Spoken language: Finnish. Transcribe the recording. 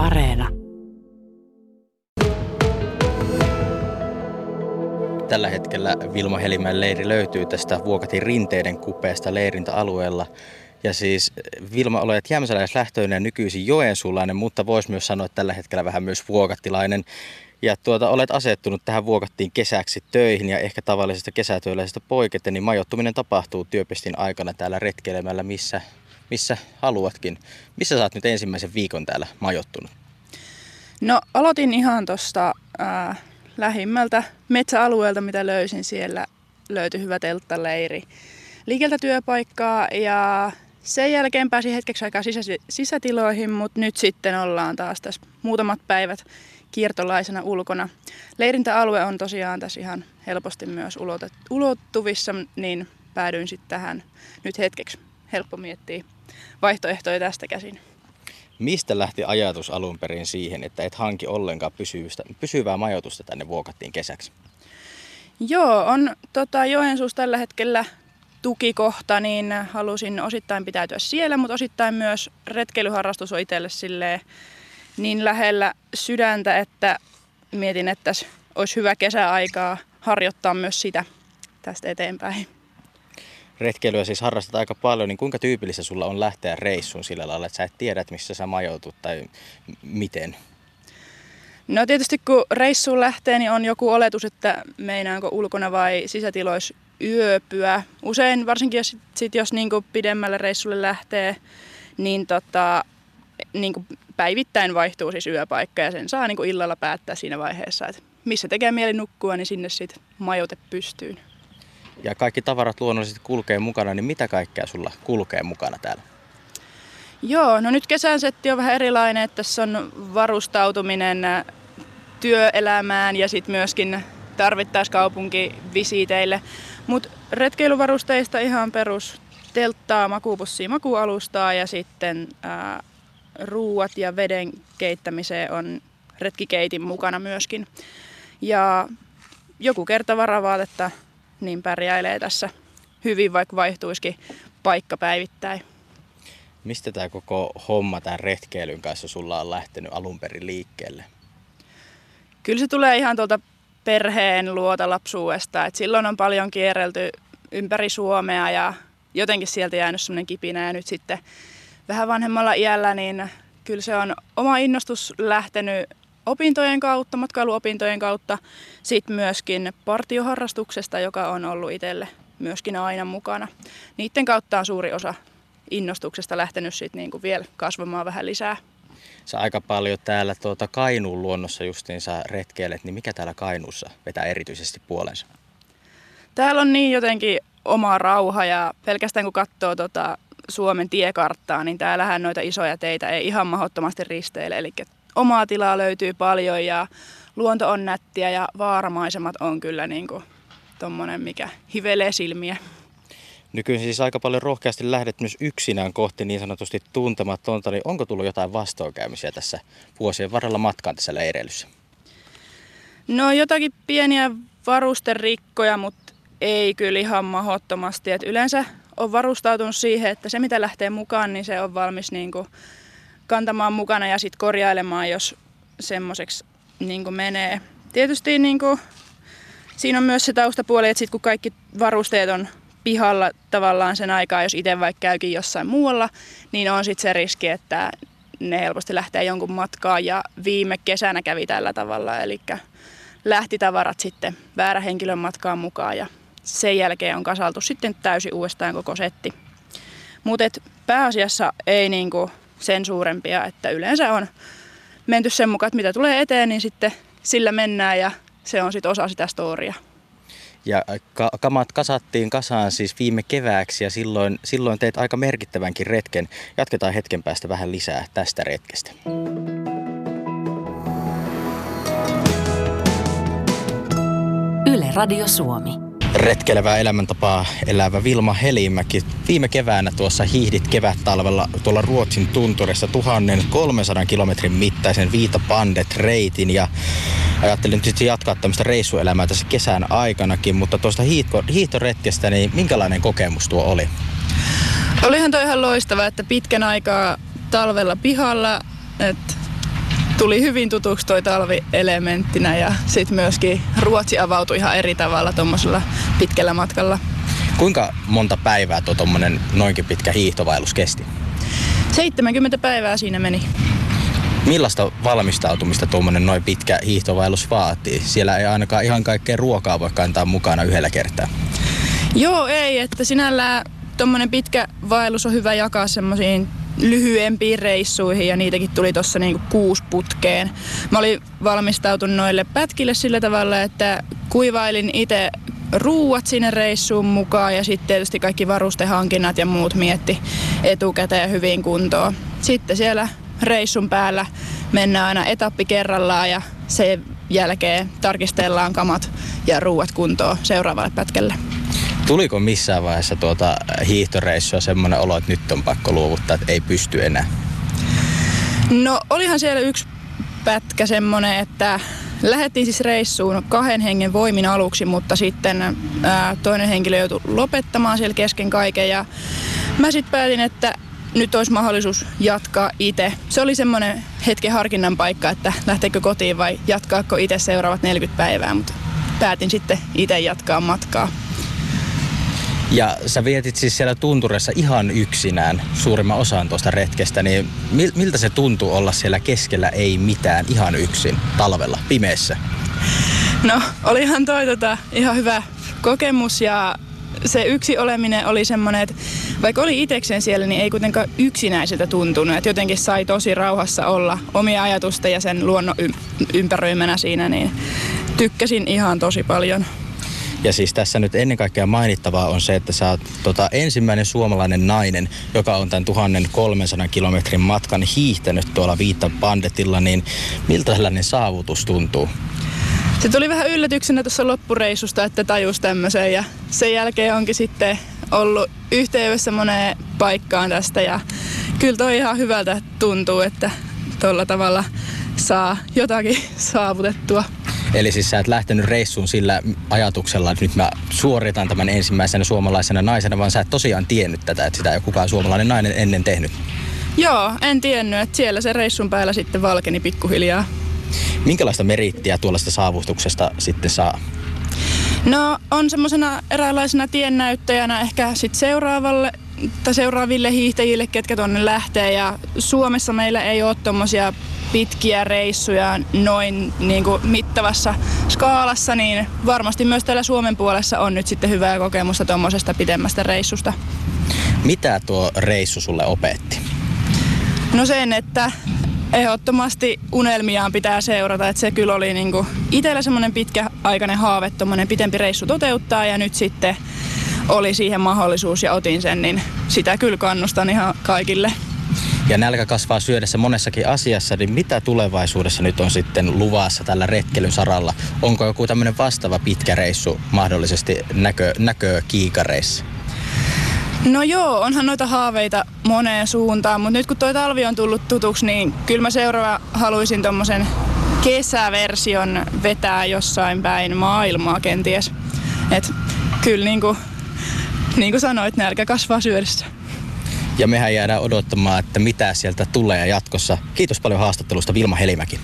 Areena. Tällä hetkellä Vilma Helimäen leiri löytyy tästä Vuokatin rinteiden kupeesta leirintäalueella. Ja siis Vilma, olet jämsäläislähtöinen nykyisin joensuulainen, mutta voisi myös sanoa että tällä hetkellä vähän myös vuokattilainen. Ja tuota, olet asettunut tähän vuokattiin kesäksi töihin ja ehkä tavallisesta kesätyöläisestä poiketen, niin majoittuminen tapahtuu työpestin aikana täällä retkeilemällä missä, missä haluatkin. Missä sä oot nyt ensimmäisen viikon täällä majoittunut? No aloitin ihan tuosta äh, lähimmältä metsäalueelta, mitä löysin siellä. Löytyi hyvä telttaleiri liikeltä työpaikkaa ja sen jälkeen pääsin hetkeksi aikaa sisä, sisätiloihin, mutta nyt sitten ollaan taas tässä muutamat päivät kiertolaisena ulkona. Leirintäalue on tosiaan tässä ihan helposti myös ulottuvissa, niin päädyin sitten tähän nyt hetkeksi. Helppo miettiä vaihtoehtoja tästä käsin. Mistä lähti ajatus alun perin siihen, että et hanki ollenkaan pysyvää, pysyvää majoitusta tänne vuokattiin kesäksi? Joo, on tota, Joensuus tällä hetkellä tukikohta, niin halusin osittain pitäytyä siellä, mutta osittain myös retkeilyharrastus on itselle silleen niin lähellä sydäntä, että mietin, että olisi hyvä kesäaikaa harjoittaa myös sitä tästä eteenpäin. Retkeilyä siis harrastat aika paljon, niin kuinka tyypillistä sulla on lähteä reissuun sillä lailla, että sä et tiedä, että missä sä majoitut tai miten? No tietysti kun reissuun lähtee, niin on joku oletus, että meinaanko ulkona vai sisätiloissa yöpyä. Usein, varsinkin jos, sit jos niinku pidemmälle reissulle lähtee, niin tota, niinku päivittäin vaihtuu siis yöpaikka ja sen saa niinku illalla päättää siinä vaiheessa, että missä tekee mieli nukkua, niin sinne sitten majoite pystyyn. Ja kaikki tavarat luonnollisesti kulkee mukana, niin mitä kaikkea sulla kulkee mukana täällä? Joo, no nyt kesän setti on vähän erilainen, että tässä on varustautuminen työelämään ja sitten myöskin tarvittaisiin kaupunkivisiiteille. Mutta retkeilyvarusteista ihan perus telttaa, makuupussia, makualustaa ja sitten ää, ruuat ja veden keittämiseen on retkikeitin mukana myöskin. Ja joku kerta varavaatetta niin pärjäilee tässä hyvin, vaikka vaihtuisikin paikka päivittäin. Mistä tämä koko homma tämän retkeilyn kanssa sulla on lähtenyt alun perin liikkeelle? Kyllä se tulee ihan tuolta perheen luota lapsuudesta. Et silloin on paljon kierrelty ympäri Suomea ja jotenkin sieltä jäänyt semmoinen kipinä ja nyt sitten vähän vanhemmalla iällä, niin kyllä se on oma innostus lähtenyt opintojen kautta, matkailuopintojen kautta, sitten myöskin partioharrastuksesta, joka on ollut itselle myöskin aina mukana. Niiden kautta on suuri osa innostuksesta lähtenyt sitten niinku vielä kasvamaan vähän lisää sä aika paljon täällä tuota Kainuun luonnossa justiinsa retkeilet, niin mikä täällä Kainuussa vetää erityisesti puolensa? Täällä on niin jotenkin oma rauha ja pelkästään kun katsoo tota Suomen tiekarttaa, niin täällähän noita isoja teitä ei ihan mahdottomasti risteile. Eli omaa tilaa löytyy paljon ja luonto on nättiä ja vaaramaisemat on kyllä niin kuin tommonen, mikä hivelee silmiä. Nykyisin siis aika paljon rohkeasti lähdet myös yksinään kohti niin sanotusti tuntematonta, niin onko tullut jotain vastoinkäymisiä tässä vuosien varrella matkaan tässä leireilyssä? No jotakin pieniä varusterikkoja, mutta ei kyllä ihan mahdottomasti. Et yleensä on varustautunut siihen, että se mitä lähtee mukaan, niin se on valmis niin kuin kantamaan mukana ja sitten korjailemaan, jos semmoiseksi niin menee. Tietysti niin kuin, siinä on myös se taustapuoli, että sit kun kaikki varusteet on pihalla tavallaan sen aikaa, jos itse vaikka käykin jossain muualla, niin on sitten se riski, että ne helposti lähtee jonkun matkaa ja viime kesänä kävi tällä tavalla, eli lähti tavarat sitten väärä henkilön matkaan mukaan ja sen jälkeen on kasaltu sitten täysin uudestaan koko setti. Mutta pääasiassa ei niinku sen suurempia, että yleensä on menty sen mukaan, että mitä tulee eteen, niin sitten sillä mennään ja se on sitten osa sitä storia. Ja ka- kamat kasattiin kasaan siis viime kevääksi ja silloin, silloin teit aika merkittävänkin retken. Jatketaan hetken päästä vähän lisää tästä retkestä. Yle Radio Suomi retkeilevää elämäntapaa elävä Vilma Helimäki. Viime keväänä tuossa hiihdit kevättalvella tuolla Ruotsin tunturissa 1300 kilometrin mittaisen Viitapandet-reitin ja ajattelin nyt jatkaa tämmöistä reissuelämää tässä kesän aikanakin, mutta tuosta hiihtoretkestä, niin minkälainen kokemus tuo oli? Olihan toi ihan loistava, että pitkän aikaa talvella pihalla, että tuli hyvin tutuksi toi talvielementtinä ja sitten myöskin Ruotsi avautui ihan eri tavalla tuommoisella pitkällä matkalla. Kuinka monta päivää tuo tuommoinen noinkin pitkä hiihtovaellus kesti? 70 päivää siinä meni. Millaista valmistautumista tuommoinen noin pitkä hiihtovaellus vaatii? Siellä ei ainakaan ihan kaikkea ruokaa voi kantaa mukana yhdellä kertaa. Joo, ei, että sinällään tuommoinen pitkä vaellus on hyvä jakaa semmoisiin lyhyempiin reissuihin ja niitäkin tuli tuossa niinku kuusi putkeen. Mä olin valmistautunut noille pätkille sillä tavalla, että kuivailin itse ruuat sinne reissuun mukaan ja sitten tietysti kaikki varustehankinnat ja muut mietti etukäteen hyvin kuntoon. Sitten siellä reissun päällä mennään aina etappi kerrallaan ja sen jälkeen tarkistellaan kamat ja ruuat kuntoon seuraavalle pätkälle. Tuliko missään vaiheessa tuota hiihtoreissua semmoinen olo, että nyt on pakko luovuttaa, että ei pysty enää? No olihan siellä yksi pätkä semmoinen, että lähdettiin siis reissuun kahden hengen voimin aluksi, mutta sitten ää, toinen henkilö joutui lopettamaan siellä kesken kaiken ja mä sitten päätin, että nyt olisi mahdollisuus jatkaa itse. Se oli semmoinen hetken harkinnan paikka, että lähteekö kotiin vai jatkaako itse seuraavat 40 päivää, mutta päätin sitten itse jatkaa matkaa. Ja sä vietit siis siellä tunturissa ihan yksinään suurimman osan tuosta retkestä, niin miltä se tuntuu olla siellä keskellä ei mitään ihan yksin talvella, pimeässä? No, olihan toi tota, ihan hyvä kokemus ja se yksi oleminen oli semmoinen, että vaikka oli itsekseen siellä, niin ei kuitenkaan yksinäiseltä tuntunut. Että jotenkin sai tosi rauhassa olla omia ajatusta ja sen luonnon ympäröimänä siinä, niin tykkäsin ihan tosi paljon. Ja siis tässä nyt ennen kaikkea mainittavaa on se, että sä oot tota, ensimmäinen suomalainen nainen, joka on tämän 1300 kilometrin matkan hiihtänyt tuolla Viitta Bandetilla, niin miltä tällainen saavutus tuntuu? Se tuli vähän yllätyksenä tuossa loppureissusta, että tajus tämmöisen ja sen jälkeen onkin sitten ollut yhteydessä moneen paikkaan tästä ja kyllä toi ihan hyvältä tuntuu, että tuolla tavalla saa jotakin saavutettua. Eli siis sä et lähtenyt reissuun sillä ajatuksella, että nyt mä suoritan tämän ensimmäisenä suomalaisena naisena, vaan sä et tosiaan tiennyt tätä, että sitä ei ole kukaan suomalainen nainen ennen tehnyt. Joo, en tiennyt, että siellä se reissun päällä sitten valkeni pikkuhiljaa. Minkälaista merittiä tuollaista saavutuksesta sitten saa? No on semmoisena eräänlaisena tiennäyttäjänä ehkä sit seuraavalle tai seuraaville hiihtäjille, ketkä tuonne lähtee. Ja Suomessa meillä ei ole tuommoisia pitkiä reissuja noin niin kuin mittavassa skaalassa, niin varmasti myös täällä Suomen puolessa on nyt sitten hyvää kokemusta tuommoisesta pidemmästä reissusta. Mitä tuo reissu sulle opetti? No sen, että ehdottomasti unelmiaan pitää seurata. Että se kyllä oli niinku itsellä semmoinen pitkäaikainen haave, tuommoinen pitempi reissu toteuttaa ja nyt sitten oli siihen mahdollisuus ja otin sen, niin sitä kyllä kannustan ihan kaikille. Ja nälkä kasvaa syödessä monessakin asiassa, niin mitä tulevaisuudessa nyt on sitten luvassa tällä retkelyn saralla? Onko joku tämmöinen vastaava pitkä reissu mahdollisesti näkö, näkö kiikareissa? No joo, onhan noita haaveita moneen suuntaan, mutta nyt kun tuo talvi on tullut tutuksi, niin kyllä mä seuraava haluaisin tommosen kesäversion vetää jossain päin maailmaa kenties. Et kyllä niin kuin, niin kuin sanoit, nälkä kasvaa syödessä. Ja mehän jäädään odottamaan, että mitä sieltä tulee jatkossa. Kiitos paljon haastattelusta Vilma Helimäki.